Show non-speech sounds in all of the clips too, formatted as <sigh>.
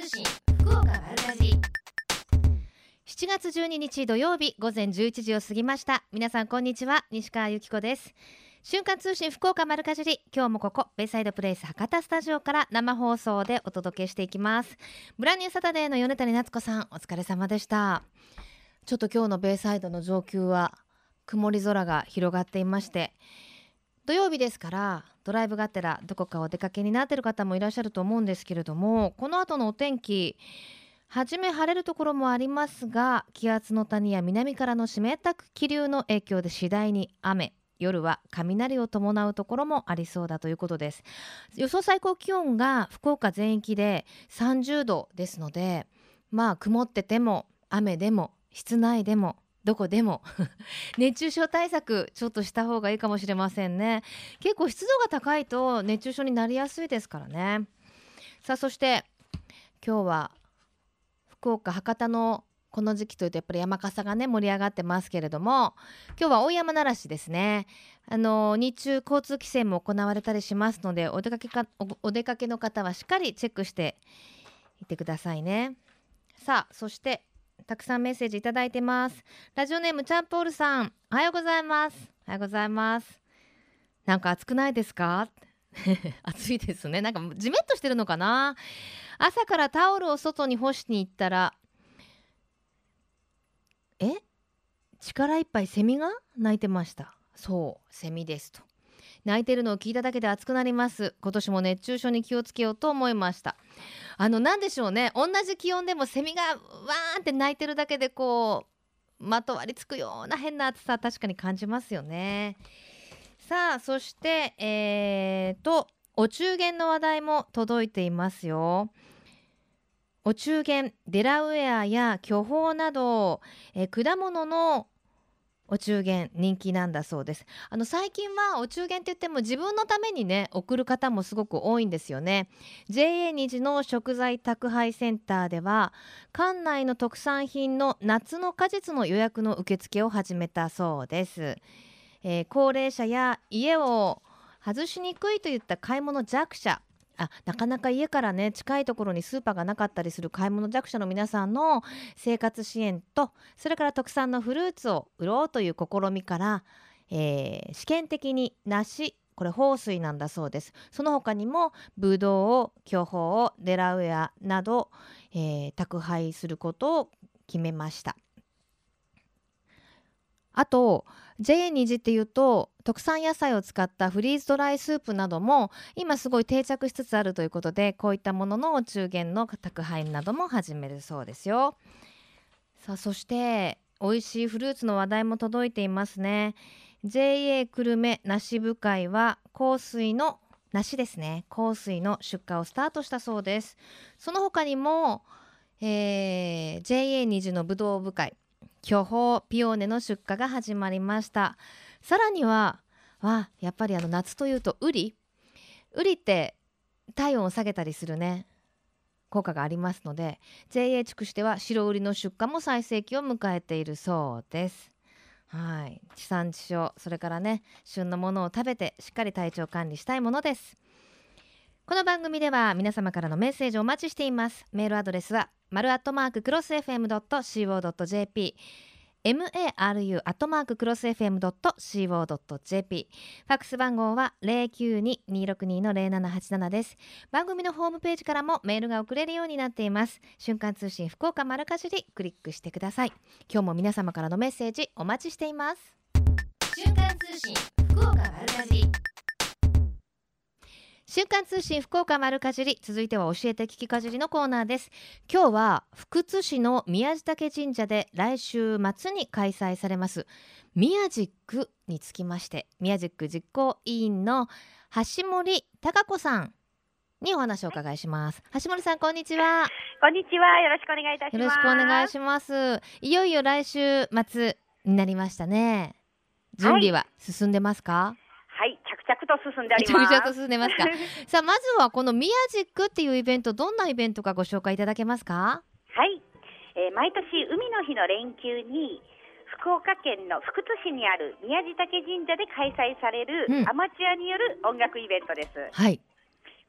通信福岡丸かじり。7月12日土曜日午前11時を過ぎました。皆さんこんにちは西川由紀子です。瞬間通信福岡丸かじり。今日もここベイサイドプレイス博多スタジオから生放送でお届けしていきます。ブランニューサタデーの米谷夏子さんお疲れ様でした。ちょっと今日のベイサイドの上空は曇り空が広がっていまして土曜日ですからドライブがてらどこかお出かけになっている方もいらっしゃると思うんですけれどもこの後のお天気初め晴れるところもありますが気圧の谷や南からの湿った気流の影響で次第に雨夜は雷を伴うところもありそうだということです。予想最高気温が福岡全域で30度ですのでまあ曇ってても雨でも室内でもどこでも。<laughs> 熱中症対策ちょっとした方がいいかもしれませんね。結構湿度が高いと熱中症になりやすいですからね。さあそして今日は福岡博多のこの時期というとやっぱり山笠がね盛り上がってますけれども今日は大山奈良市ですね。あの日中交通規制も行われたりしますのでお出かけかお出かけの方はしっかりチェックしていってくださいね。さあそしてたくさんメッセージいただいてます。ラジオネームチャンポールさん。おはようございます。おはようございます。なんか暑くないですか？<laughs> 暑いですね。なんかじめっとしてるのかな？朝からタオルを外に干しに行ったらえ？力いっぱいセミが鳴いてました。そうセミですと。泣いてるのを聞いただけで熱くなります。今年も熱中症に気をつけようと思いました。あの何でしょうね。同じ気温でもセミがわーんって鳴いてるだけでこうまとわりつくような変な暑さ確かに感じますよね。さあそしてえーとお中元の話題も届いていますよ。お中元デラウェアや巨峰など、え果物のお中元人気なんだそうです。あの最近はお中元って言っても自分のためにね送る方もすごく多いんですよね。JA 虹の食材宅配センターでは館内の特産品の夏の果実の予約の受付を始めたそうです、えー、高齢者や家を外しにくいといった買い物弱者あなかなか家からね近いところにスーパーがなかったりする買い物弱者の皆さんの生活支援とそれから特産のフルーツを売ろうという試みから、えー、試験的に梨これ豊水なんだそうです。その他にもブドウ巨峰デラウェアなど、えー、宅配することを決めました。あと JA 虹っていうと特産野菜を使ったフリーズドライスープなども今すごい定着しつつあるということでこういったもののお中元の宅配なども始めるそうですよ。さあそして美味しいフルーツの話題も届いていますね。JA 久留米梨部会は香水の梨ですね。香水の出荷をスタートしたそうです。その他にも、えー、JA 虹のぶどう部会。巨峰ピオーネの出荷が始まりました。さらにはわやっぱりあの夏というとウリ。ウリって体温を下げたりするね効果がありますので JA 地区しては白売りの出荷も最盛期を迎えているそうです。はい。地産地消それからね旬のものを食べてしっかり体調管理したいものです。この番組では皆様からのメッセージをお待ちしています。メールアドレスは丸アットマーククロス FM.co.jp maru アットマーククロス FM.co.jp ファックス番号は092-262-0787です。番組のホームページからもメールが送れるようになっています。瞬間通信福岡丸かじりクリックしてください。今日も皆様からのメッセージお待ちしています。瞬間通信福岡丸かじり。瞬間通信福岡丸かじり続いては教えて聞きかじりのコーナーです。今日は福津市の宮地嶽神社で来週末に開催されます宮ジックにつきまして宮ジック実行委員の橋森貴子さんにお話をお伺いします。橋森さんこんにちは。こんにちは。よろしくお願いいたします。よろしくお願いします。いよいよ来週末になりましたね。準備は進んでますか、はいはい着々と進んでおります。着々と進んでますか。<laughs> さあまずはこのミヤジックっていうイベントどんなイベントかご紹介いただけますか？はい、えー、毎年海の日の連休に福岡県の福津市にある宮地嶽神社で開催される、アマチュアによる音楽イベントです、はい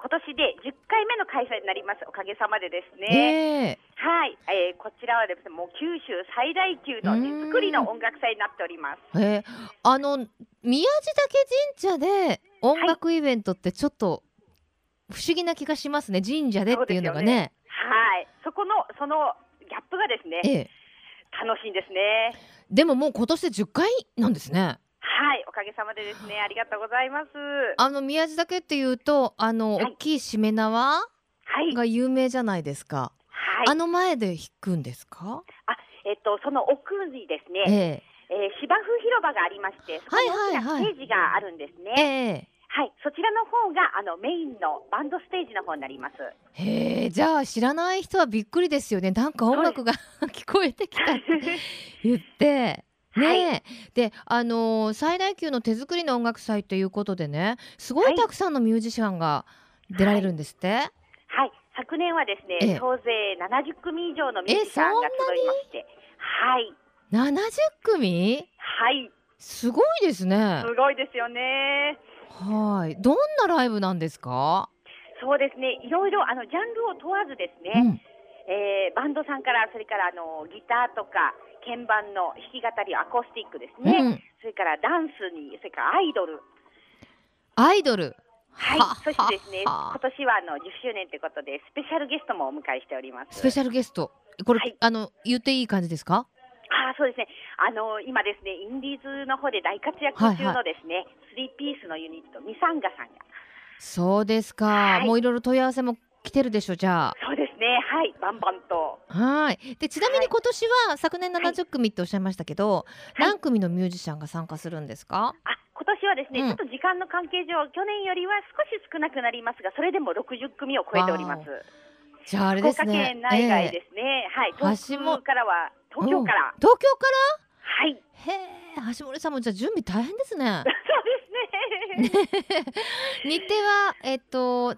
今年で10回目の開催になります。おかげさまでですね。ええ。はい、えーこちらはですね、もう九州最大級の手作りの音楽祭になっております。え。ーあの宮地岳神社で音楽イベントってちょっと不思議な気がしますね。神社でっていうのがね。はい、そこのそのギャップがですね、ええ。楽しいんですね。でももう今年で10回なんですねかげさまでですね、ありがとうございます。あの宮地岳っていうとあの、はい。大きいしめ縄はい、が有名じゃないですか、はい、あの前で弾くんですか？えっとその奥にですね、ええ。ー芝生広場がありまして、そこに大きなはいはいはい。ステージがあるんですね。ええ。はい、そちらの方があのメインのバンドステージの方になります。えへえじゃあ知らない人はびっくりですよね。なんか音楽が <laughs> 聞こえてきたって言って。ねえ、であのー最大級の手作りの音楽祭ということでねすごはいいたくさんのミュージシャンが出られるんですって、はい、昨年はですね、ええ。総勢70組以上のミュージシャンが集いまして、はい、70組？はい、すごいですね。すごいですよね。はい。どんなライブなんですか、そうですね、いろいろあのジャンルを問わずですね、うん、えーバンドさんからそれからあのギターとか鍵盤の弾き語りアコースティックですね、うん。それからダンスにそれからアイドル。アイドル。はい。はそしてですねは今年はあの10周年ということでスペシャルゲストもお迎えしております。スペシャルゲスト。これ、はい。あの言っていい感じですか？あーそうですね。あの今ですねインディーズの方で大活躍中のですね、スリーピースのユニットミサンガさんがそうですか、はい。もういろいろ問い合わせも来てるでしょじゃそうですね。はい。バンバンと。あはい。でちなみにはい。今年は昨年70組っておっしゃいましたけど、はい。何組のミュージシャンが参加するんですか？あ今年はですね、うん。ちょっと時間の関係上去年よりは少し少なくなりますがそれでも60組を超えております。じゃああれですね。県内外ええですね、はい。橋東も北からは東京から、うん東京かはい。らへえ橋森さんもじゃあ準備大変ですね。<laughs> そうですね。<laughs> 日程はえっと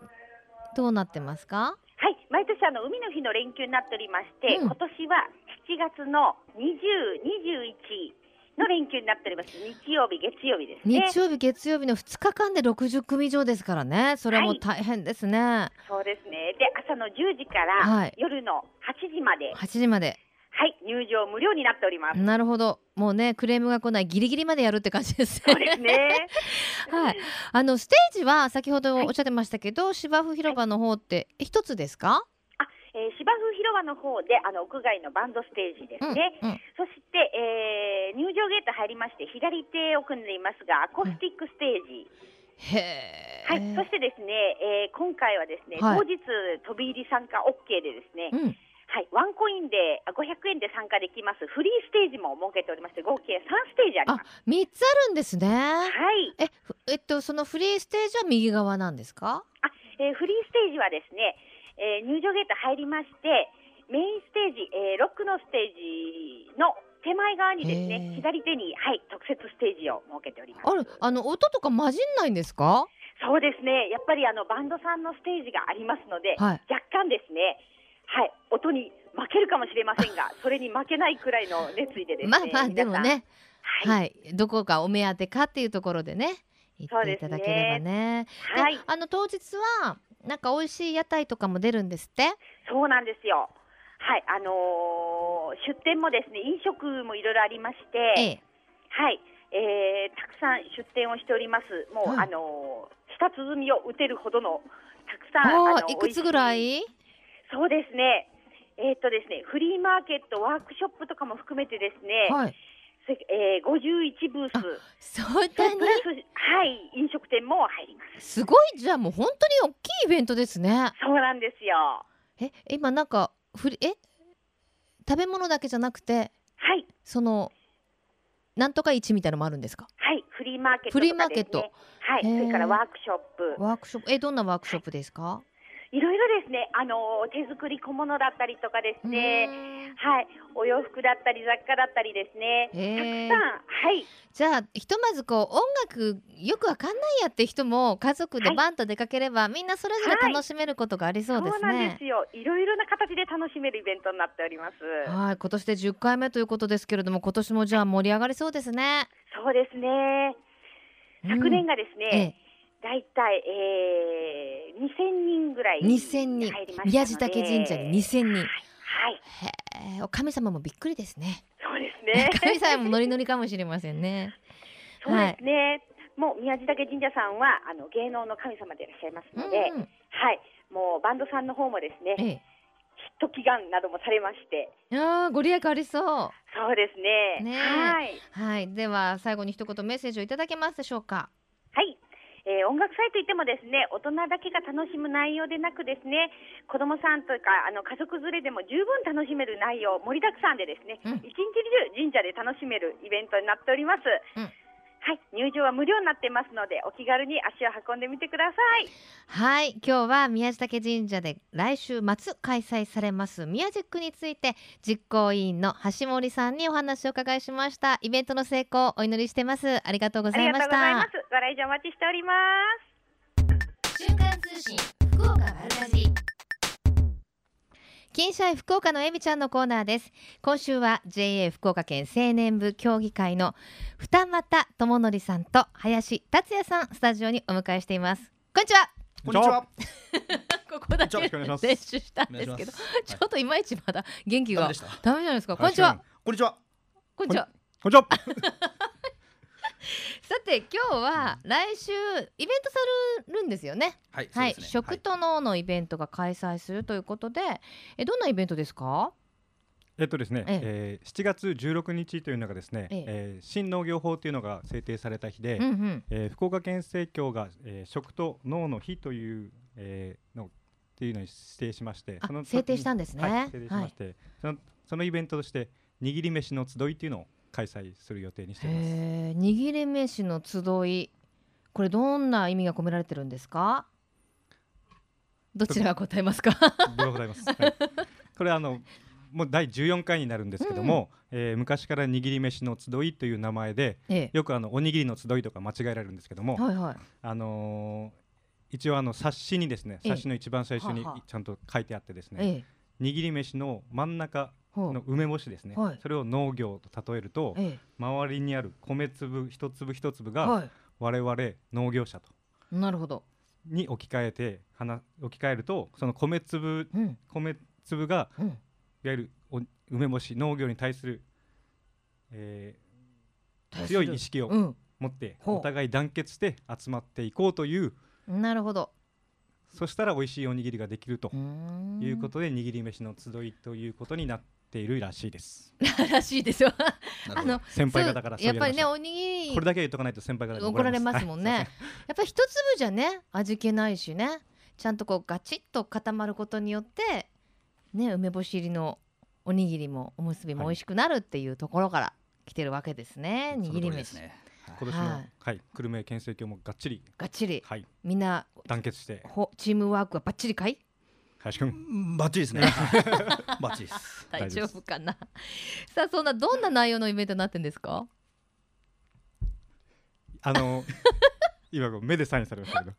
どうなってますか？はい。毎年あの海の日の連休になっておりまして、うん。今年は7月の2021の連休になっております。日曜日月曜日ですね。日曜日月曜日の2日間で60組以上ですからね。それはもう大変ですね、そうですね。で朝の10時からはい。夜の8時まで、8時まではい入場無料になっております、なるほど。もうねクレームが来ない。ギリギリまでやるって感じですそうですね。<laughs> はい、あのステージは先ほどはい。おっしゃってましたけど、芝生広場の方って一つですか？あ、えー芝生広場の方であの屋外のバンドステージですね、うんうん。そして、えー入場ゲート入りまして左手奥にいますがアコースティックステージ、へえ。はい、そしてですね、えー今回はですね、はい。当日飛び入り参加 OK でですね、うん、はい、ワンコインであ500円で参加できますフリーステージも設けておりまして合計3ステージありあます。三つあるんですね。はい、え、ふえっとそのフリーステージは右側なんですか？あ、えーフリーステージはですね、えー入場ゲート入りましてメインステージ、えーロックのステージの手前側にですね左手にはい特設ステージを設けております。あるあの音とか混じんないんですか？そうですね。やっぱりあのバンドさんのステージがありますので、はい若干ですね、はい、音に負けるかもしれませんが、<laughs> それに負けないくらいの熱意でですね。まあまあでもね、はい、はい、どこかお目当てかっていうところでね、言っていただければね。ではい、あの当日はなんか美味しい屋台とかも出るんですって？そうなんですよ。はい、あのー出店もですね、飲食もいろいろありまして、ええ。はい、えーたくさん出店をしております。もう、はいあのー舌鼓を打てるほどのたくさんああのいくつぐらい？そうですね。えーっとですね、フリーマーケット、ワークショップとかも含めてですね、はい。せえー、51ブース、そうそれだねプラ。ス、はい、飲食店も入ります。すごいじゃあもう本当に大きいイベントですね。そうなんですよ。え今なんかふりえ？食べ物だけじゃなくてはい、そのなんとか市みたいのもあるんですか？はい、フリーマーケットね。フリーマーケットはい、それからワークショップ、ワークショップえどんなワークショップですか？いろいろですね、あのー手作り小物だったりとかですね、ね。はい、お洋服だったり雑貨だったりですね、たくさん、はい、じゃあひとまずこう音楽よくわかんないやって人も家族ではい。バンと出かければ、みんなそれぞれはい。楽しめることがありそうですなんでねす。よ。いろいろな形で楽しめるイベントになっております。はい。今年で10回目ということですけれども今年もじゃあ盛り上がりそうですね。そうですね。昨年がですね、ええだいたい、えー、2000人ぐらい入り2000人宮地嶽神社に2000人。はい、はい。へ神様もびっくりですね。そうですね。<laughs> 神様もノリノリかもしれませんね。<laughs> そうですね、もう宮地嶽神社さんはあの芸能の神様でいらっしゃいますので、うんうん。はい。もうバンドさんの方もですねえヒット祈願などもされまして。えあーご利益ありそう。そうですね。ねえ。はい。はい。では最後に一言メッセージをいただけますでしょうか。はい、えー音楽祭といってもですね大人だけが楽しむ内容でなくですね子どもさんとかあの家族連れでも十分楽しめる内容盛りだくさんでですね、うん。一日中神社で楽しめるイベントになっております、うんはい入場は無料になってますのでお気軽に足を運んでみてください。はい今日は宮地嶽神社で来週末開催されます宮ジックについて実行委員の橋森さんにお話をお伺いしました。イベントの成功をお祈りしてます。ありがとうございましがとうございまたす。ご来場お待ちしております。瞬間通信福岡丸かじり金シャイ福岡のえみちゃんのコーナーです。今週は JA 福岡県青年部協議会の二俣智則さんと林達也さんスタジオにお迎えしています。こんにちは。こんにちは。<laughs> ここだけ練習したんですけど <laughs> ちょっとい。まいちまだ元気がダメじゃないですか。こんにちは。こんにちは。こんにちは。こんにちは。<laughs> <laughs> さて今日は来週イベントされるんですよね。はいはい、そうですね。食と脳のイベントが開催するということでえどんなイベントですか？えっとですね、ええ。えー7月16日というのがですね、ええ。えー新農業法というのが制定された日で、うんうん。えー福岡県政協が、えー食と農の日という、えーのっていうのに指定しましてあその時制定したんですね。はい、制定しまして、そのそのイベントとして握り飯の集いっていうのを開催する予定にしています。握り飯の集いこれどんな意味が込められてるんですか？どちらが答えますか？でございます。はい、これあのもう第14回になるんですけども、えー昔から握り飯の集いという名前でえよくあのおにぎりの集いとか間違えられるんですけども、えはいはい。あのー一応あの冊子にですねええ。冊子の一番最初にちゃんと書いてあってですね、ええ。握り飯の真ん中の梅干しですね、はい。それを農業と例えるとえ周りにある米粒一粒一粒えがは我々農業者と。いなるほど。に置き換えて話置き換えるとその米粒うん。米粒がうん。いわゆるお梅干し農業に対する、えー強い意識をうん。持ってほう。お互い団結して集まっていこうという。なるほど。そしたら美味しいおにぎりができるということで握り飯の集いということになっているらしいです。<laughs> らしいですよ。あの先輩方からやっぱりねおにぎりこれだけは言っとかないと先輩から怒られますもんね、はい。やっぱり一粒じゃね味気ないしね。ちゃんとこうガチッと固まることによってね梅干し入りのおにぎりもおむすびも美味しくなるっていうところから来てるわけですね、握り飯、りですね。今年のははいい、久留米県政協もがっちり。がっちり。はい。みんな団結して。ほチームワークはバッチリかい？林くバッチリですね。バッチリです。<laughs> 大丈夫夫かな。<laughs> さあそんなどんな内容のイベントになってんですか？あの <laughs> 今目でサインされましたけど。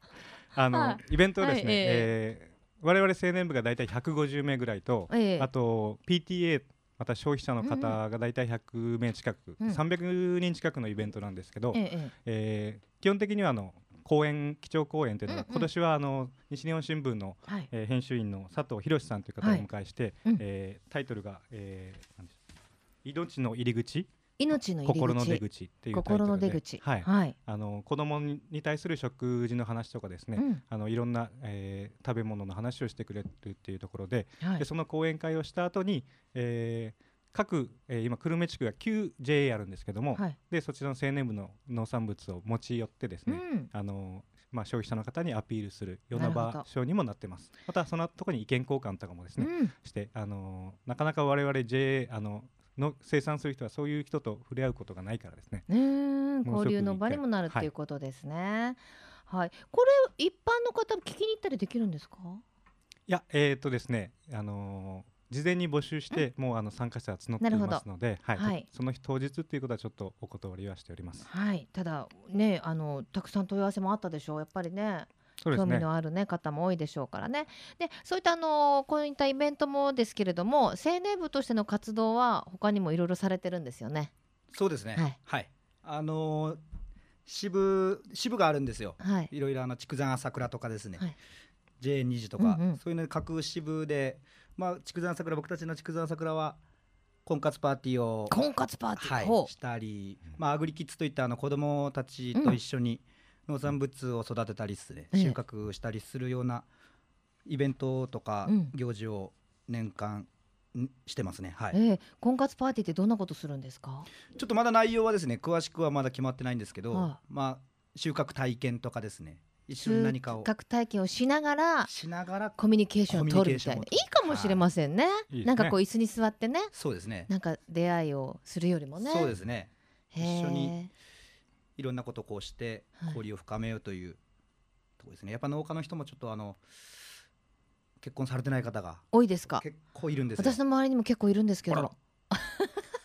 あの、はイベントはですね、はいええ。ー我々青年部がだいたい150名ぐらいと、ええ。あと PTA また消費者の方がだいたい100名近く、うん。300人近くのイベントなんですけど、えええ。えー基本的にはあの講演基調講演というのが、今年はあの西日本新聞の、えはい。えー編集員の佐藤博さんという方をお迎えして、うん。えータイトルが、えー何でしょう。命の入り口。命の入り口。心の出口っていう心の出口。はい。はい、あの子供にに対する食事の話とかですね、うん。あのいろんな、えー食べ物の話をしてくれるっていうところで,、はい。でその講演会をした後に、えー各、えー今久留米地区が 9JA あるんですけども、はい。でそちらの青年部の農産物を持ち寄ってですね、うん。あのまあ、消費者の方にアピールするような場所にもなってます。またそのところに意見交換とかもですね、うん。して、あのなかなか我々 JA あのの生産する人はそういう人と触れ合うことがないからですね。交流の場にもなるっていうことですね。はい、これ一般の方聞きに行ったりできるんですか？いやえっ、とですねあのー事前に募集して、もうあの参加者は募ってないるほどますので、はいはいその日当日っていうことはちょっとお断りはしております。はい、ただねあのたくさん問い合わせもあったでしょう。やっぱりねそうですね興味のあるね方も多いでしょうからね。でそういったあのこういったイベントもですけれども青年部としての活動は他にもいろいろされてるんですよね。そうですね。はいはい。あのー支部支部があるんですよはいいろいろあの筑前朝倉とかですね、はい J2 時とか、うんうんそういうので各支部でまあ筑前朝倉僕たちの筑前朝倉は婚活パーティーを婚活パーティー、はいほ、したり、まあ、アグリキッズといったあの子どもたちと一緒に農産物を育てたりですね、ええ収穫したりするようなイベントとかうん。行事を年間んしてますね、はい、えー婚活パーティーってどんなことするんですか？ちょっとまだ内容はですね詳しくはまだ決まってないんですけど、はまあ、収穫体験とかですね一緒に何かを。体験をしながらしながらコミュニケーションを取るみたいな。いいかもしれませんね、い。いなんかこう椅子に座ってね。そうですね。なんか出会いをするよりもね。そうですね。一緒にいろんなことをこうしてはい。交流を深めようというところですね。やっぱ農家の人もちょっとあの結婚されてない方が多いですか？結構いるんですよ。私の周りにも結構いるんですけど。ら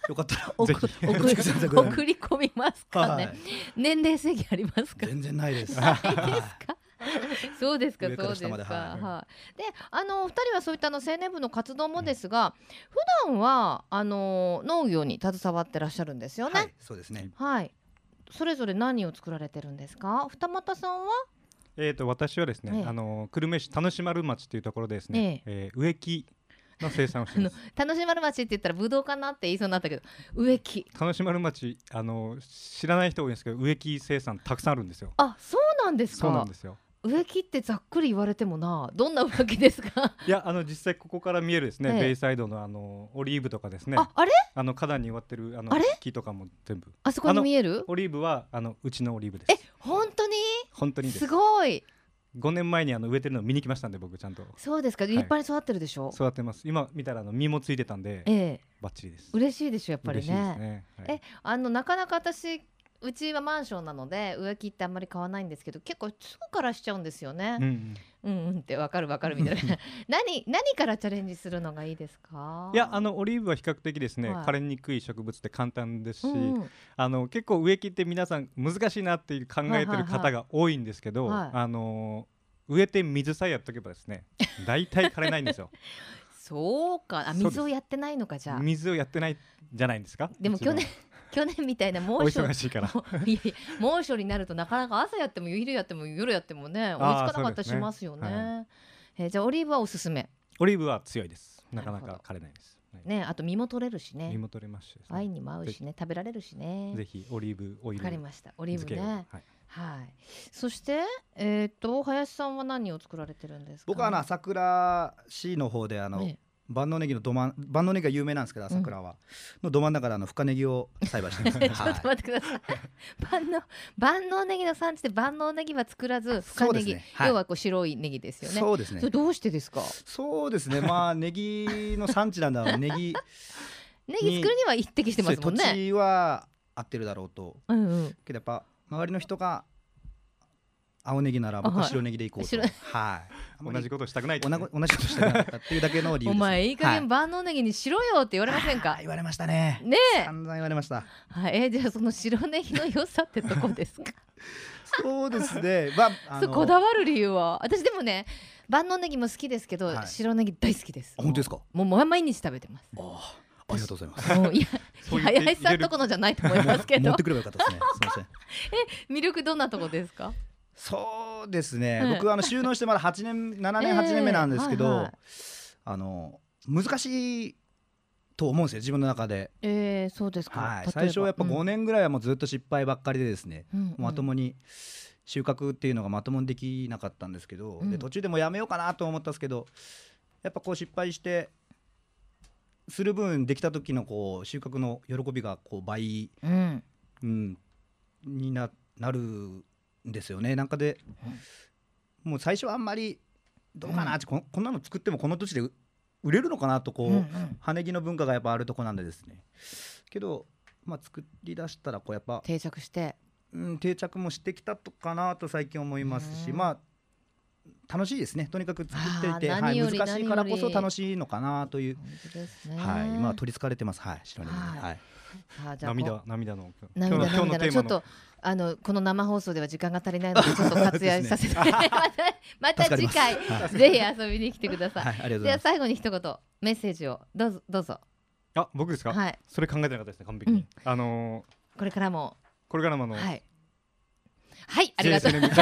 よかったら送ぜひ。送り込みますかね、はい。年齢制限ありますか？全然ないです。<laughs> ないですか？<laughs> そうですかそうですか。はい。はい。であのお二人はそういったあの青年部の活動もですが、普段はあの農業に携わってらっしゃるんですよね。はいそうですね。はい、それぞれ何を作られてるんですか？二俣さんは？えー、と私はですね、ええ。あの久留米市田主丸町というところでですね、えー植木の生産をします。楽しまる町って言ったらブドウかなって言いそうになったけど植木。田主丸町あの知らない人多いんですけど植木生産たくさんあるんですよ。あそうなんですか？そうなんですよ。植木ってざっくり言われてもなどんな植木ですか？いやあの実際ここから見えるですね、ええ。ベイサイドのあのオリーブとかですね。ああれ？あの花壇に植わってるあの木とかも全部。あそこに見える？オリーブはあのうちのオリーブです。え本当に？本当にです。すごい5年前にあの植えてるのを見に来ましたんで僕ちゃんと。そうですか？い。立派に育ってるでしょ、育ってます。今見たらあの実もついてたんでええ。バッチリです。嬉しいでしょやっぱりね。ね。はい。えあのなかなか私うちはマンションなので植木ってあんまり買わないんですけど結構すぐからしちゃうんですよね。うん、うん。うん、うんってわかるわかるみたいな。<laughs> 何何からチャレンジするのがいいですか？いやあのオリーブは比較的ですね、はい。枯れにくい植物で簡単ですし、うんうん。あの結構植木って皆さん難しいなっていう考えてる方が多いんですけど、はい。あの植えて水さえやっとけばですね大体枯れないんですよ。<laughs> そうか。あ水をやってないのかじゃあ。水をやってないじゃないんですか？でも去年去年みたいな猛暑。忙しいから。いやいや猛暑になるとなかなか朝やっても昼やっても夜やってもね追いつかなかったりしますよね。そうですね。えーじゃあオリーブはおすすめ。オリーブは強いです。なかなか枯れないです、はい。ねあと実も取れるしね。実も取れますしですね。ワインにも合うしね食べられるしね。ぜひオリーブオイルわかりました。オリーブね。はい。はい。そしてえっ、と林さんは何を作られてるんですか？僕はあの朝倉市の方であの、ね万能ネギのど真ん万能ネギが有名なんですけど朝倉は、のど真ん中であの深ネギを栽培してます、<laughs> ちょっと待ってください。<laughs> 万能万能ネギの産地で万能ネギは作らず深ネギ、<laughs> そうですね。はい。要はこう白いネギですよね。そうですね。それどうしてですか？そうですね。まあネギの産地なんだろう。ネギネギ作るには一滴してますもんね。土地は合ってるだろうと。うんうん。けどやっぱ周りの人が青ネギなら僕あははい白ネギでいこうと。白。はい。<laughs> 同じことしたくないね。同じ、同じことしてなかっていうだけの理由です、お前いい加減は万能ネギにしろよって言われませんか？言われましたね。ねえ。散々言われました。はい、えーじゃあその白ネギの良さってどこですか？<laughs> そうですね。まああそうこだわる理由は？私でもね万能ネギも好きですけど、はい。白ネギ大好きです。あ本当ですか？もう毎日食べてます。あありがとうございます。もういや <laughs> 林さんとこのじゃないと思いますけど。持ってくればよかったですね。すみません。魅力どんなとこですか？そうですね、はい。僕はあの収納してまだ8年 <laughs> 7年8年目なんですけど、ええはいはい。あの難しいと思うんですよ自分の中で、えー、そうですか。はい、最初はやっぱうん。5年ぐらいはもうずっと失敗ばっかりでですね、うんうん。まともに収穫っていうのがまともにできなかったんですけど、うん。で途中でもうやめようかなと思ったんですけどやっぱこう失敗してする分できた時のこう収穫の喜びがこう倍、うん。うん、にななるんですよね。なんかで、もう最初はあんまりどうかなって、ここんなの作ってもこの土地で売売れるのかなとこう、うんうん。羽根木の文化がやっぱあるとこなんでですね。けど、まあ、作り出したらこうやっぱ、定着して。うん、定着もしてきたとかなと最近思いますしうん。まあ楽しいですね。とにかく作っていて、はい、難しいからこそ楽しいのかなという、ね。はい、今は取りつかれてます。はい白にはい。はい。さあじゃあこ涙涙の今日の今日の涙テーマののちょっとあのこの生放送では時間が足りないのでちょっと活躍させて、<laughs> またまた次回ぜひ遊びに来てください。はい、ではざいます。最後に一言メッセージをどうぞ。どうぞ。あ僕ですか、はい。それ考えてなかったですね完璧に、うん。あのーこれからも。これからもあの、はい。はいありがとう。JA 青年部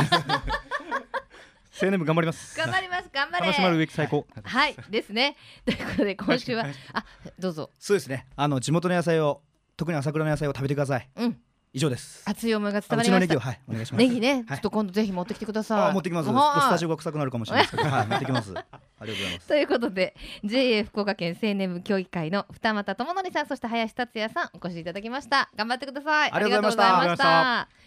青年部頑張ります。頑張ります頑張れ。楽しまる植木最高。はい。ですね。ということで今週はあどうぞ。そうですね。あの地元の野菜を特に朝倉の野菜を食べてください。うん以上です。熱い思いが伝あわりました。うちはいお願いします。ネギね、ちょはいっと今度ぜひ持ってきてください。あ持ってきます。はい。スタジオが臭くなるかもしれないですけど。はい持ってきます。<laughs> ありがとうございます。ということで JA 福岡県青年部協議会の二俣智則さんそして林達也さんお越しいただきました。頑張ってください。ありがとうございました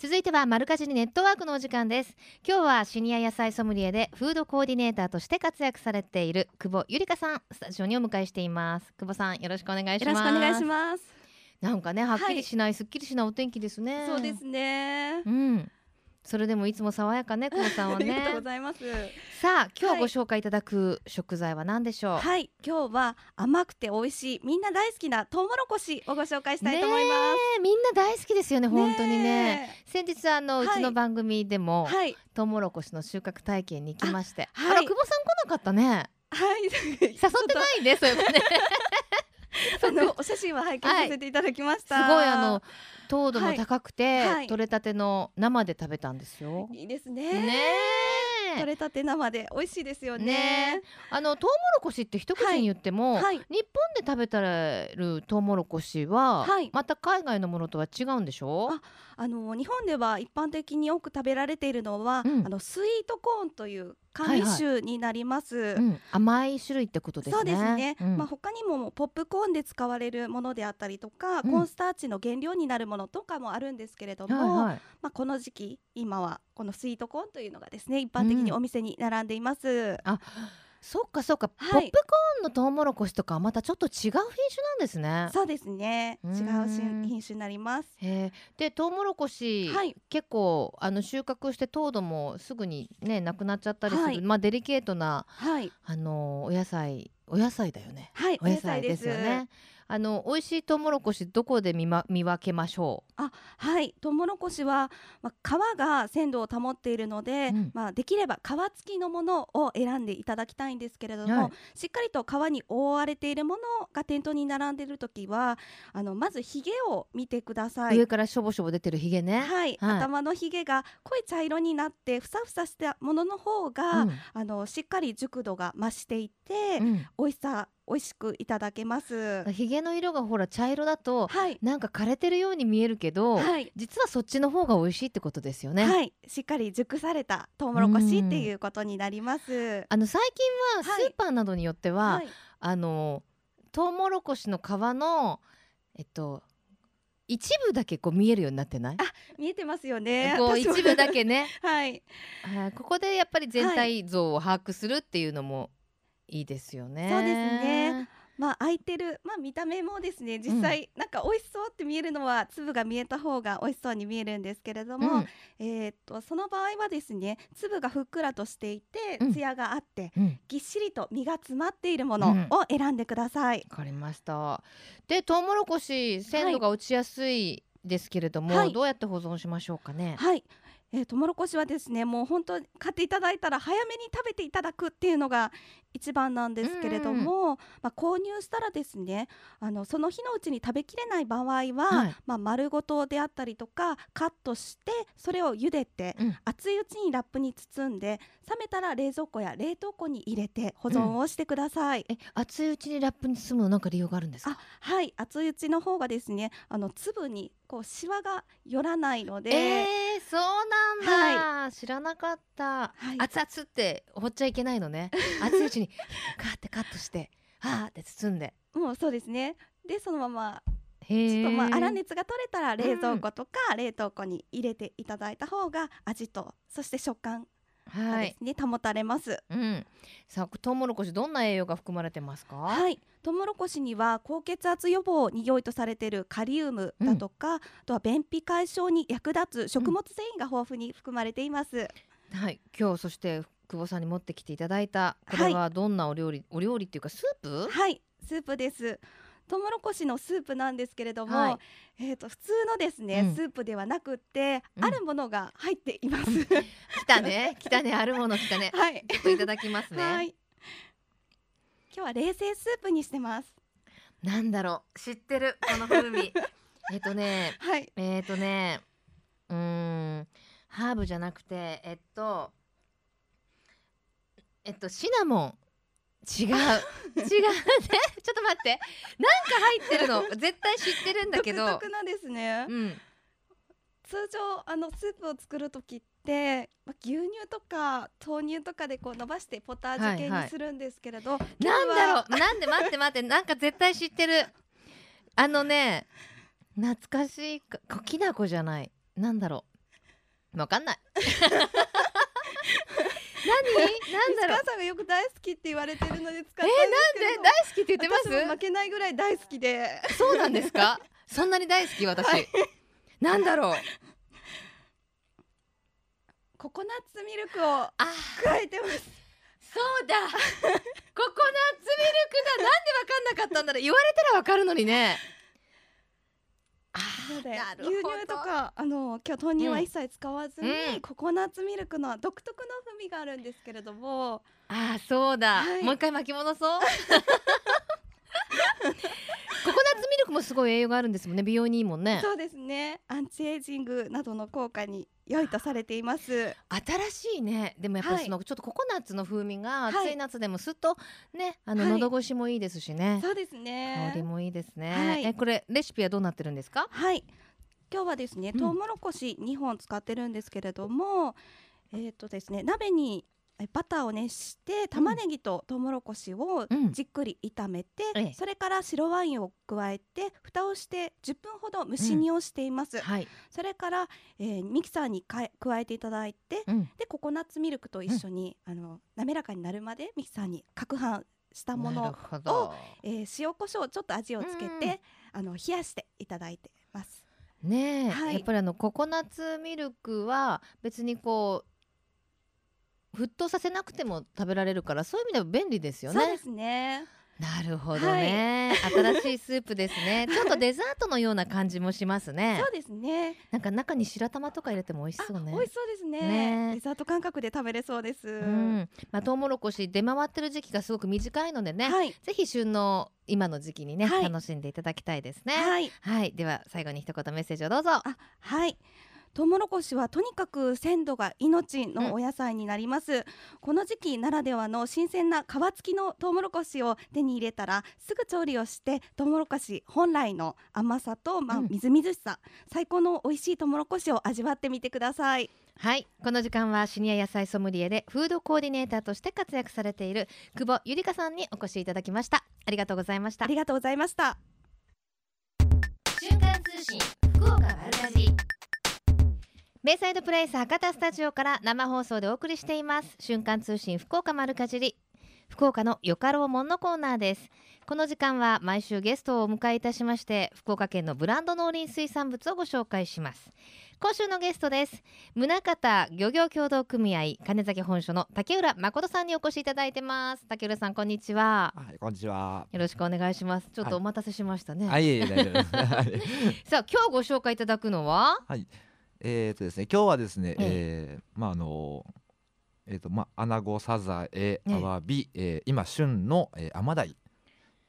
続いてはマルカジにネットワークのお時間です。今日はシニア野菜ソムリエでフードコーディネーターとして活躍されている久保ゆりかさんスタジオにお迎えしています。久保さんよろしくお願いしよます。ろしくお願いします。なんかねはっきはいりしない、すっきりしないお天気ですね。そうですね。うんそれでもいつも爽やかね久保さんは <laughs> ありがとうごねざいます。さあ今はい日ご紹介いただく食材は何でしょう、はい、今日は甘くて美味しいみんな大好きなトウモロコシをご紹介したいと思いまねえみんな大好きですよねす。本当にね。ね先日あの、はいうちの番組でも、え。はい。トウモロコシの収穫体験に行きまして。あ,、はい。ら久保さん来なかったね。はい。<laughs> 誘ってないねそういうね <laughs> <laughs> あのお写真は拝見させていただきましすた。ごいあの糖度も高くて、はい。はい取れたての生で食べたんですよ。いいですね。ね取れたて生で美味しいですよね。ね。あのトウモロコシって一口に言っても、はい。日本で食べたるトウモロコシは、はい。また海外のものとは違うんでしょ？ああの日本では一般的に多く食べられているのは、うん。あのスイートコーンという甘味種になります。うん、甘い種類ってことですね。そうですね、うん。まあ、他にもポップコーンで使われるものであったりとか、うん。コーンスターチの原料になるものとかもあるんですけれども、はいはい。まあ、この時期今はこのスイートコーンというのがですね一般的にお店に並んでいます、そっかそっか、はい。ポップコーンのトウモロコシとかはまたちょっと違う品種なんですね。そうですね。うん。違う品品種になります。でトウモロコシ、はい。結構あの収穫して糖度もすぐにねなくなっちゃったりする、はい。まあデリケートなはい。あのお野菜お野菜だよね。はいお野菜です。よね。あの美味しいトウモロコシどこで見,、ま、見分けましょはい。トウモロコシは、まあ、皮が鮮度を保っているので、うん。まあ、できれば皮付きのものを選んでいただきたいんですけれども、はい。しっかりと皮に覆われているものが店頭に並んでいる時はあのまずひげを見てくだう、さい。上からしょぼしょぼ出てるひげね。はい、はい。頭のひげが濃い茶色になってふさふさしたものの方が、うん。あのしっかり熟度が増していて、うん。美味しさ美味しくいただけます。ひげの色がほら茶色だとはい、なんか枯れてるように見えるけど、はい実はそっちの方が美味しいってことですよね。はい、しっかり熟されたトウモロコシっていうことになります。あの最近ははいスーパーなどによっては、はいあのトウモロコシの皮のえっと一部だけこう見えるようになってない？見えてますよね。こう一部だけね。<laughs> はい、はいここでやっぱり全体像を把握するっていうのもいいですよね。そうですね。まあ空いてる、まあ見た目もですね、実際、なんか美味しそうって見えるのは粒が見えた方が美味しそうに見えるんですけれども、うんえーっとその場合はですね、粒がふっくらとしていて、うん艶があって。うんぎっしりと実が詰まっているものを選んでください。わかりました。でトウモロコシ鮮度が落ちやすいですけれども、はいどうやって保存しましょうかね？はい。えー、トウモロコシはですねもう本当に買っていただいたら早めに食べていただくっていうのが一番なんですけれども、まあ、購入したらですねあのその日のうちに食べきれない場合は、はい。まあ、丸ごとであったりとかカットしてそれを茹でて、うん。熱いうちにラップに包んで冷めたら冷蔵庫や冷凍庫に入れて保存をしてください。え熱いうちにラップに包むのなんか理由があるんですか？あ。はい。熱いうちの方がですねあの粒にこうシワが寄らないので、えー、そうなんだ、知らなかった、はい。熱々って放っちゃいけないのね。<laughs> 熱いうちにカーってカットしてはーって包んで。もうそうですね。でそのままへちょっとまあー粗熱が取れたら冷蔵庫とか冷凍庫に入れていただいた方が味とそして食感はい。ね、保たれます。うん。さあトウモロコシどんな栄養が含まれてますか？はい、トウモロコシには高血圧予防に良いとされているカリウムだとか、あとは便秘解消に役立つ食物繊維が豊富に含まれています。はい。今日そして久保さんに持ってきていただいたこれはどんなお料理、お料理っていうかスープ？はい、スープです。トウモロコシのスープなんですけれども、はいえっ、と普通のですね、うんスープではなくって、うんあるものが入っています。来たね。来たね。あるもの来たね。<laughs> はい。ちょっといただきますね。はい。今日は冷製スープにしてます。なんだろう。知ってるこの風味。<laughs> えっとね。はい。えっ、とね。うーん。ハーブじゃなくてえっと。えっとシナモン。違う。違うね。<laughs> ちょっと待って。なんか入ってるの。絶対知ってるんだけど。独特なですね。うん。通常あのスープを作る時ってまあ牛乳とか豆乳とかでこう伸ばしてポタージュ系はいはいにするんですけれど、なんだろう。うなんで待って待って。なんか絶対知ってる。あのね懐かしいかこきなこじゃない。なんだろう。わかんない <laughs> 何？なんだろう。さんがよく大好きって言われてるので使ったんえなんで？大好きって言ってま負けないぐらい大好きで。すそうなんですか？そんなに大好き？私、はい。なんだろう？ココナッツミルクをあ加えてます。そうだ。ココナッツミルクだ。なんでわかんなかったんだろう。言われたらわかるのにね。あなので牛乳とかあの今日豆乳は一切使わずに、うん。ココナッツミルクの独特の風味があるんですけれども。あーそうだ、はい。もう一回巻き戻そう <laughs> <laughs> ココナッツミルクもすごい栄養があるんですもんね。美容にいいもんね。そうですね。アンチエイジングなどの効果に良いとされています。新しいね。でもやっぱりはい。その、ちょっとココナッツの風味がはい。暑い夏でもすっとねあの、はい。喉越しもいいですしね。そうですね。香りもいいですね、はい。えこれレシピはどうなってるんですか？はい。今日はですねうん。トウモロコシ2本使ってるんですけれども、えっ、とですね鍋にえバターを熱して玉ねぎとトウモロコシをうん。じっくり炒めて、ええ。それから白ワインを加えて蓋をして10分ほど蒸し煮をしています、はい、それから、えーミキサーにかえ加えていただいてうん、でココナッツミルクと一緒に、あの滑らかになるまでミキサーに攪拌したもの、ほど。えー塩コショウちょっと味をつけて、うん。あの冷やしていただいてます。ねえ、はい。やっぱりあのココナッツミルクは別にこう沸騰させなくても食べられるからそういう意味では便利ですよね。そうですね。なるほどね、新しいスープですね。<laughs> ちょっとデザートのような感じもしますね。そうですね。なんか中に白玉とか入れても美味しあ、そうね。美味しそうですね。ね。デザート感覚で食べれそうです、うん、まあトウモロコシ出回ってる時期がすごく短いのでね、はい。ぜひ旬の今の時期にね、はい。楽しんでいただきたいですね。はい。はい、では最後に一言メッセージをどうぞ。あはいトウモロコシはとにかく鮮度が命のお野菜になります、この時期ならではの新鮮な皮付きのトウモロコシを手に入れたらすぐ調理をしてトウモロコシ本来の甘さと、まあうん。みずみずしさ最高の美味しいトウモロコシを味わってみてください。はい。この時間はシニア野菜ソムリエでフードコーディネーターとして活躍されている久保ゆりかさんにお越しいただきました。ありがとうございました。ありがとうございました。瞬間通信福岡丸かじりベイサイドプレイス博多スタジオから生放送でお送りしています。瞬間通信福岡丸かじり。福岡のよかろうもんのコーナーです。この時間は毎週ゲストをお迎えいたしまして福岡県のブランド農林水産物をご紹介します。今週のゲストです。宗像漁業協同組合金崎本所の竹浦誠さんにお越しいただいてます。竹浦さんこんにちは。はい、こんにちは。よろしくお願いします。ちょっとはいお待たせしましたね、あ、い。えいえ、大丈夫です。<laughs> はい。さあ今日ご紹介いただくのは？えっとですね、今日はですね、ええーまあ、あの。えっと、まあ、アナゴ、サザエ、えアワビ、えー今旬の、えー、アマダイ。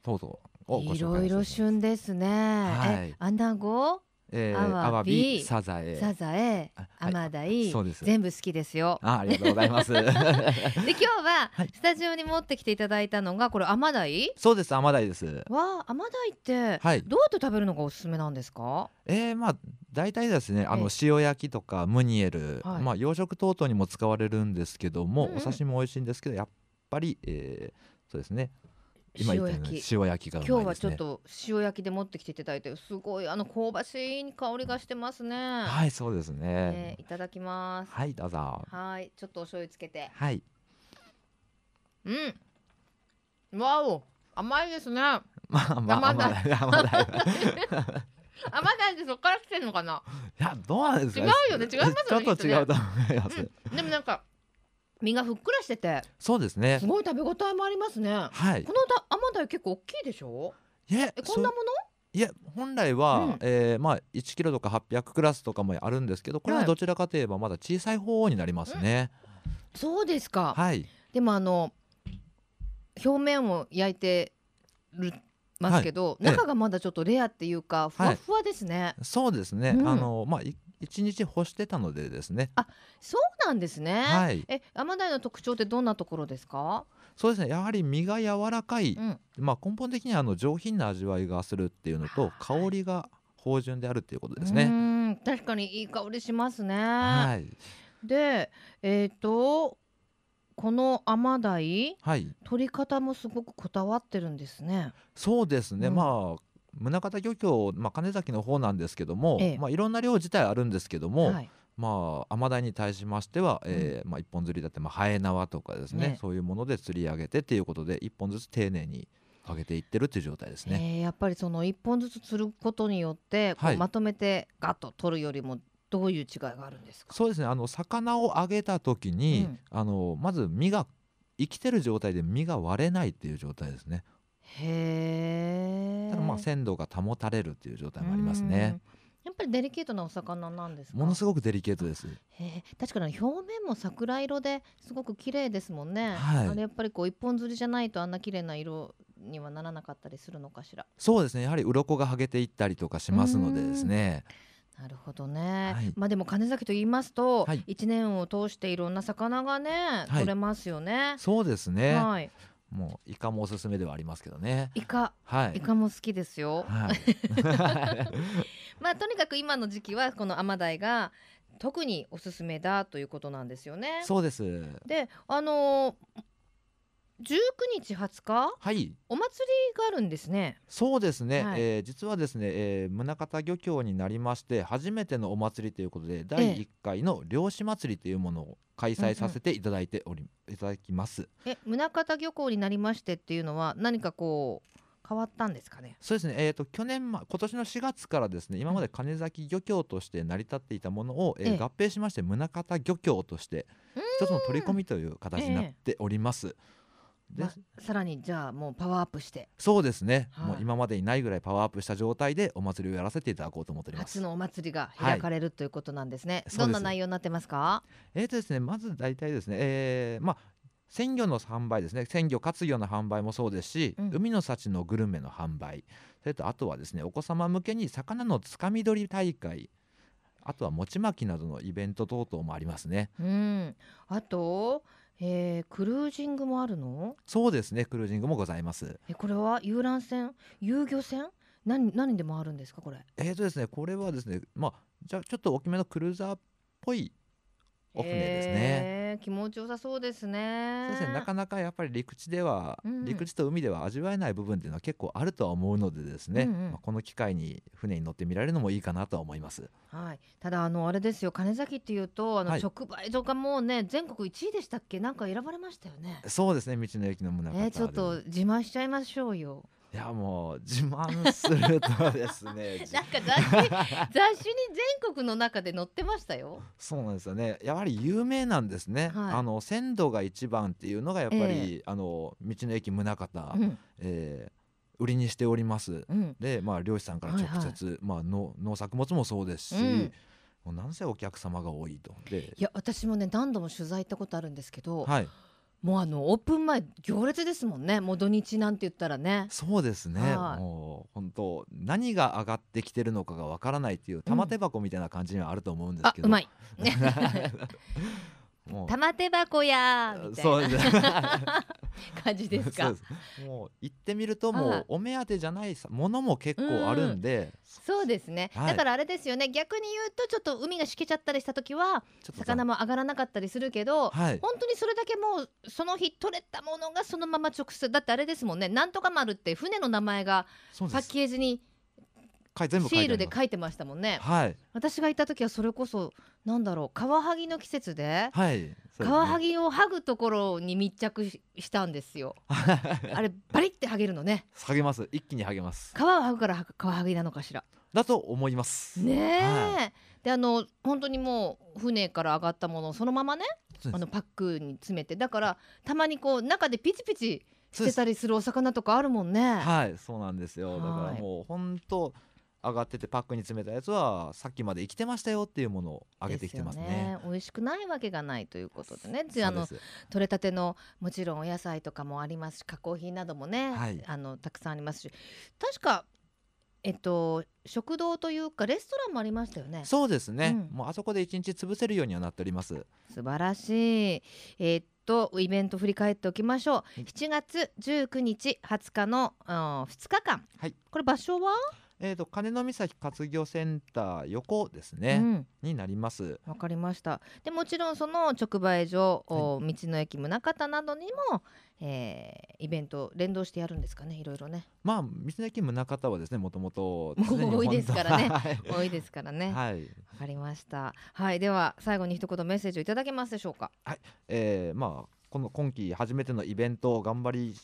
等々をご紹介いろいろし旬ですね、はいえアナゴ？えー、アワビサザエ。サザエ、アマダイ、そうです全部好きですよ。あ、ありがとうございます。<laughs> で今日ははいスタジオに持ってきていただいたのがこれアマダイ？そうです、アマダイです。わあ、アマダイってはいどうやって食べるのがおすすめなんですか？えー、まあ大体ですねあのえ塩焼きとかムニエル、はいまあ養殖等々にも使われるんですけども、うんうんお刺身も美味しいんですけどやっぱり、えー、そうですね今言ったように塩焼き。塩焼きがね。今日はちょっと塩焼きで持ってきていただいてすごいあの香ばしい香りがしてますね。はいそうですえねーいただきます。はいどうぞ。はい、ちょっとお醤油つけて。はい。うん。わお、甘いですね。まあまあ甘鯛甘鯛甘鯛甘鯛ってそこから来てるのかな。いやどうなんですか違うよ。ね違いますよ。ねちょっと違うと思います、うん、でもなんか身がふっくらしてて、そうですね。すごい食べ応えもありますね。はい。このだ甘鯛結構大きいでしょ？いええ、こんなもの？いや本来は、うん。えーまあ1キロとか800クラスとかもあるんですけどこれははい。どちらかといえばまだ小さい方になりますね、そうですか。はい。でもあの表面を焼いてるますけど、はい。ええ。中がまだちょっとレアっていうかふわふわですね。そうですね、うん。あのまあい一日干してたのでですね。そうなんですね。はい。え、甘鯛の特徴ってどんなところですか？そうですね。やはり身が柔らかい、うん。まあ根本的にはあの上品な味わいがするっていうのと香りが芳醇であるっていうことですね、うん。確かにいい香りしますね。はい。で、えっ、とこの甘鯛はい。取り方もすごくこだわってるんですね。そうですね、うん。まあ宗像漁協、まあ、金崎の方なんですけども、ええまあ、いろんな量自体あるんですけども、はい。まあ、甘鯛に対しましては、えーまあ、一本釣りだって、まあ、ハエ縄とかですねねそういうもので釣り上げてっていうことで一本ずつ丁寧に上げていってるっていう状態ですね。えーやっぱりその一本ずつ釣ることによって、はいまとめてガッと取るよりもどういう違いがあるんですか？そうですねあの魚を揚げた時に、うんあのまず身が生きてる状態で身が割れないっていう状態ですね。へえ。だからまあ鮮度が保たれるっていう状態もありますね。うん。やっぱりデリケートなお魚なんですか？ものすごくデリケートです。へえ確かに表面も桜色ですごく綺麗ですもんね。はいあれやっぱりこう一本釣りじゃないとあんな綺麗な色にはならなかったりするのかしら。そうですねやはり鱗が剥げていったりとかしますのでですね。なるほどね。はいまあでも金崎と言いますと、はい一年を通していろんな魚がね、い取れますよね。そうですね。はい。もうイカもおすすめではありますけどね。イカ、はい。イカも好きですよ。はい。<laughs> まあとにかく今の時期はこのアマダイが特におすすめだということなんですよね。そうです。で、あのー、19日20日？はい。お祭りがあるんですね。そうですね。はいえー実はですね、えー宗像漁協になりまして初めてのお祭りということで第1回の漁師祭りというものを開催させていただいており、いただきます。え、宗像漁港になりましてっていうのは何かこう変わったんですかね？そうですね。えっ、と去年ま今年の4月からですね、今まで金崎漁協として成り立っていたものを、えーええ合併しまして宗像漁協として一つの取り込みという形になっております。でまさらにじゃあもうパワーアップして。そうですね、はい。もう今までにないぐらいパワーアップした状態でお祭りをやらせていただこうと思っております。初。のお祭りが開かれる、ということなんですね。どんな内容になってますか？えーとですね、まず大体ですね、えーまあ鮮魚の販売ですね。鮮魚活魚の販売もそうですし、うん。海の幸のグルメの販売。それとあとはですねお子様向けに魚のつかみ取り大会。あとは餅巻きなどのイベント等々もありますね。うん。あと、えー、クルージングもあるの？そうですねクルージングもございますえこれは遊覧船、遊漁船？何何で回るんですかこれ？えーとですねこれはですねまあじゃあちょっと大きめのクルーザーっぽいお船ですね、えー気持ちよさそうですね。そうですね。なかなかやっぱり陸地では、うん陸地と海では味わえない部分っていうのは結構あるとは思うのでですね、うんうん。まあ、この機会に船に乗ってみられるのもいいかなとは思います。はい。ただあのあれですよ。金崎っていうとあの、はい。直売所がもうね全国一位でしたっけ？なんか選ばれましたよね。そうですね。道の駅の宗像えー、ちょっとで自慢しちゃいましょうよ。いやもう自慢するとですね <laughs> じなんか雑誌雑誌に全国の中で載ってましたよ。そうなんですよね。やはり有名なんですね、はい。あの鮮度が一番っていうのがやっぱり、えあの道の駅宗像、うん。えー売りにしております。うん。でまあ漁師さんから直接、まあ農農作物もそうですし、うん。もうなんせお客様が多いと。でいや私もね何度も取材行ったことあるんですけど、はいもうあのオープン前行列ですもんね。もう土日なんて言ったらね。そうですね、はいもう本当何が上がってきてるのかがわからないっていう玉手箱みたいな感じにはあると思うんですけど、あうまい。<laughs> もう。玉手箱やみたいな。<laughs> 感じですか。もう行ってみるともはいうお目当てじゃないさものも結構あるんで、そうですね、はい。だからあれですよね。逆に言うとちょっと海がしけちゃったりした時は魚も上がらなかったりするけど、はい。本当にそれだけもうその日取れたものがそのまま直接だってあれですもんね。なんとか丸って船の名前がパッケージにシールでい書いてましたもんね。はい。私が行った時はそれこそなんだろうカワハギの季節ではいカワハギを剥ぐところに密着ししたんですよ。<laughs> あれバリって剥げるのね。励ます。一気に励ます。皮を剥ぐからはカワハギなのかしら。だと思います。ねえ、はであの本当にもう船から上がったものをそのままねあのパックに詰めて。だからたまにこう中でピチピチしてたりするお魚とかあるもんね。はいそうなんですよ。だかはい。らもう本当上がっててパックに詰めたやつはさっきまで生きてましたよっていうものをあげてきてますね。よ美味しくないわけがないということでね。あの取れたてのもちろんお野菜とかもありますし加工品などもね、はい。あのたくさんありますし。確かえっと食堂というかレストランもありましたよね。そうですね、うん。もうあそこで一日潰せるようにはなっております。素晴らしい。えーっとイベント振り返っておきましょう。い。7月19日20日の、うん、2日間。はい。これ場所は？えー、と金の岬活魚センター横ですね、うん。になりますわかりました。でもちろんその直売所、お道の駅宗像などにも、えーイベント連動してやるんですかね。いろいろね。まあ道の駅宗像はですねもともと多いですからねはい多いですからね。わ、はい <laughs> かりました。はい。では最後に一言メッセージをいただけますでしょうか。えーまあこの今期初めてのイベントを頑張り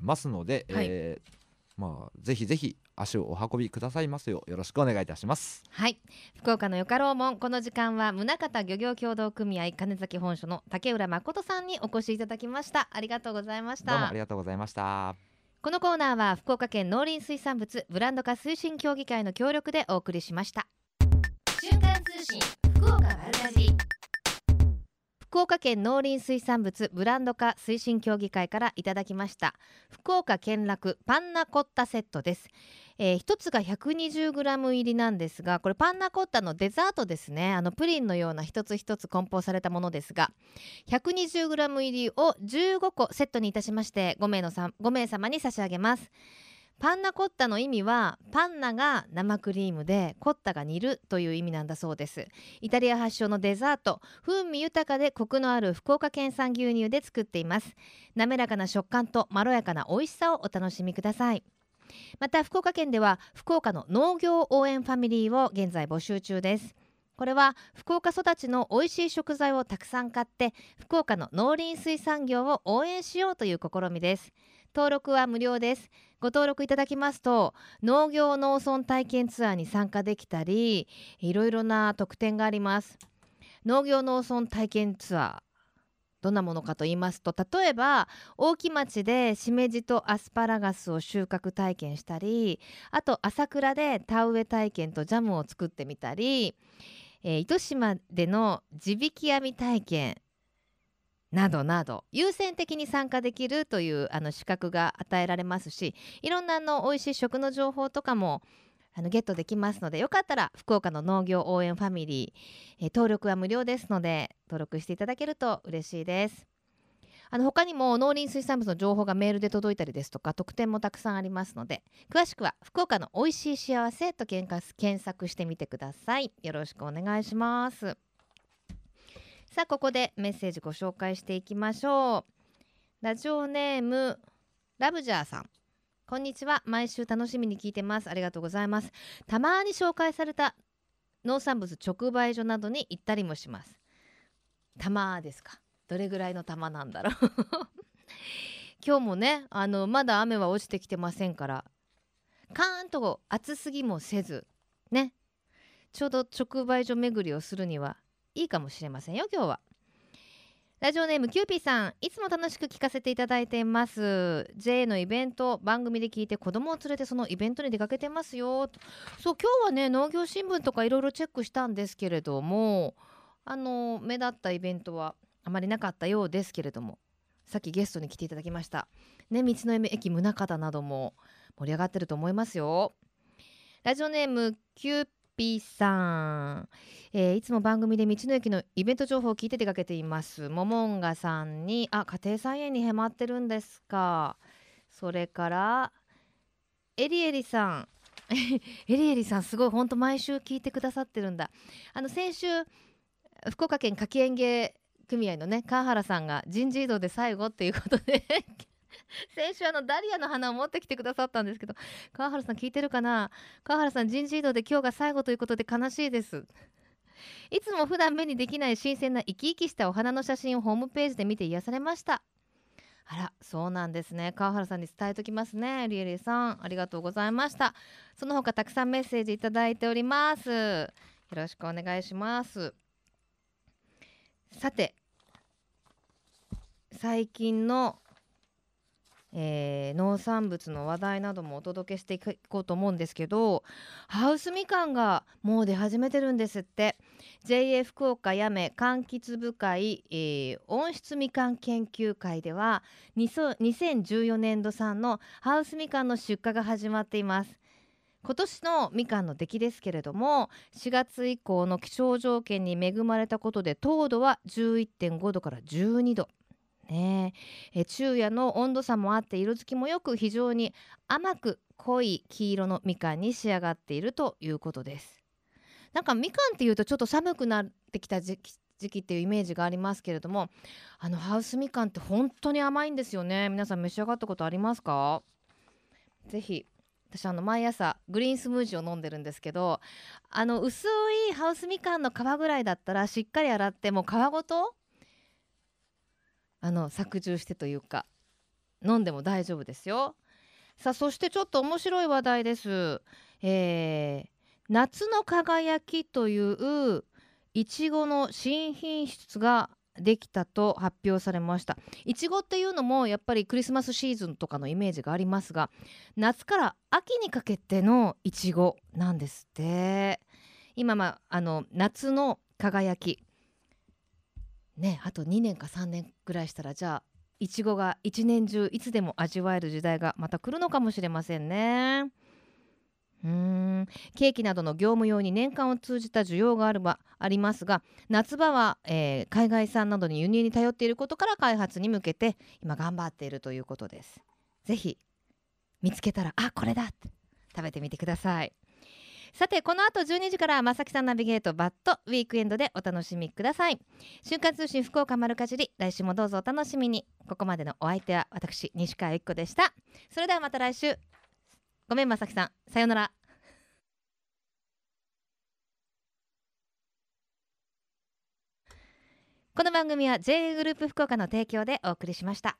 ますので、はいえーまあぜひぜひ足をお運びくださいますようよろしくお願いいたします。はい。福岡のよかろうもんこの時間は宗像漁業協同組合金崎本所の竹浦誠さんにお越しいただきました。ありがとうございました。どうもありがとうございました。このコーナーは福岡県農林水産物ブランド化推進協議会の協力でお送りしました。瞬間通信福岡丸かじり福岡県農林水産物ブランド化推進協議会からいただきました。福岡県楽パンナコッタセットです、えー、つが 120g 入りなんですがこれパンナコッタのデザートですね。あのプリンのような一つ一つ梱包されたものですが 120g 入りを15個セットにいたしまして5名のさ5名様に差し上げます。パンナコッタの意味はパンナが生クリームでコッタが煮るという意味なんだそうです。イタリア発祥のデザート風味豊かでコクのある福岡県産牛乳で作っています。滑らかな食感とまろやかな美味しさをお楽しみください。また福岡県では福岡の農業応援ファミリーを現在募集中です。これは福岡育ちの美味しい食材をたくさん買って福岡の農林水産業を応援しようという試みです。登録は無料です。ご登録いただきますと農業農村体験ツアーに参加できたりいろいろな特典があります。農業農村体験ツアーどんなものかと言いますと例えば大木町でしめじとアスパラガスを収穫体験したりあと朝倉で田植え体験とジャムを作ってみたり、えー糸島での地引き網体験などなど優先的に参加できるというあの資格が与えられますしいろんなあの美味しい食の情報とかもあのゲットできますのでよかったら福岡の農業応援ファミリー、えー登録は無料ですので登録していただけると嬉しいです。あの他にも農林水産物の情報がメールで届いたりですとか特典もたくさんありますので詳しくは福岡の美味しい幸せと検索検索してみてくださいよろしくお願いしますさあここでメッセージご紹介していきましょう。ラジオネームラブジャーさん。こんにちは。毎週楽しみに聞いてます。ありがとうございます。たまに紹介された農産物直売所などに行ったりもします。たまですか。どれぐらいの玉なんだろう。<laughs> 今日もねあのまだ雨は落ちてきてませんからカーンと暑すぎもせずね。ちょうど直売所巡りをするにはいいかもしれませんよ今日は。ラジオネームキューピーさん。いつも楽しく聞かせていただいています。JA のイベント番組で聞いて子供を連れてそのイベントに出かけてますよ。そう今日はね農業新聞とかいろいろチェックしたんですけれどもあの目立ったイベントはあまりなかったようですけれどもさっきゲストに来ていただきました。ね道の駅宗像なども盛り上がってると思いますよ。ラジオネームキューピーさん、えーいつも番組で道の駅のイベント情報を聞いて出かけています。モモンガさんにあ家庭菜園にハマってるんですか。それからエリエリさん。<laughs> エリエリさんすごい本当毎週聞いてくださってるんだ。あの先週福岡県夏季園芸組合のね川原さんが人事異動で最後っていうことで <laughs> 先週あのダリアの花を持ってきてくださったんですけど川原さん聞いてるかな？川原さん人事異動で今日が最後ということで悲しいです。いつも普段目にできない新鮮な生き生きしたお花の写真をホームページで見て癒されました。あらそうなんですね。川原さんに伝えときますね。リエリエさんありがとうございました。その他たくさんメッセージいただいております。よろしくお願いします。さて最近のえー農産物の話題などもお届けしていこうと思うんですけどハウスみかんがもう出始めてるんですって。JA 福岡やめ柑橘部会、えー温室みかん研究会では2014年度産のハウスみかんの出荷が始まっています。今年のみかんの出来ですけれども4月以降の気象条件に恵まれたことで糖度は11.5度から12度。ね。え昼夜の温度差もあって色づきもよく非常に甘く濃い黄色のみかんに仕上がっているということです。なんかみかんっていうとちょっと寒くなってきた時期時期っていうイメージがありますけれどもあのハウスみかんって本当に甘いんですよね。皆さん召し上がったことありますか？ぜひ私あの毎朝グリーンスムージーを飲んでるんですけどあの薄いハウスみかんの皮ぐらいだったらしっかり洗ってもう皮ごとあの搾汁してというか飲んでも大丈夫ですよ。さあそしてちょっと面白い話題です、えー夏の輝きといういちごの新品種ができたと発表されました。いちごっていうのもやっぱりクリスマスシーズンとかのイメージがありますが夏から秋にかけてのいちごなんですって。今まああの夏の輝きねあと2年か3年ぐらいしたらじゃあいちごが一年中いつでも味わえる時代がまた来るのかもしれませんね。うんケーキなどの業務用に年間を通じた需要があるばありますが夏場は、えー海外産などに輸入に頼っていることから開発に向けて今頑張っているということです。ぜひ見つけたらあこれだって食べてみてください。さてこの後12時から正木さんナビゲートバットウィークエンドでお楽しみください。瞬間通信福岡丸かじり来週もどうぞお楽しみに。ここまでのお相手は私西川由紀子でした。それではまた来週。ごめん正木さん。さようなら。この番組は JA グループ福岡の提供でお送りしました。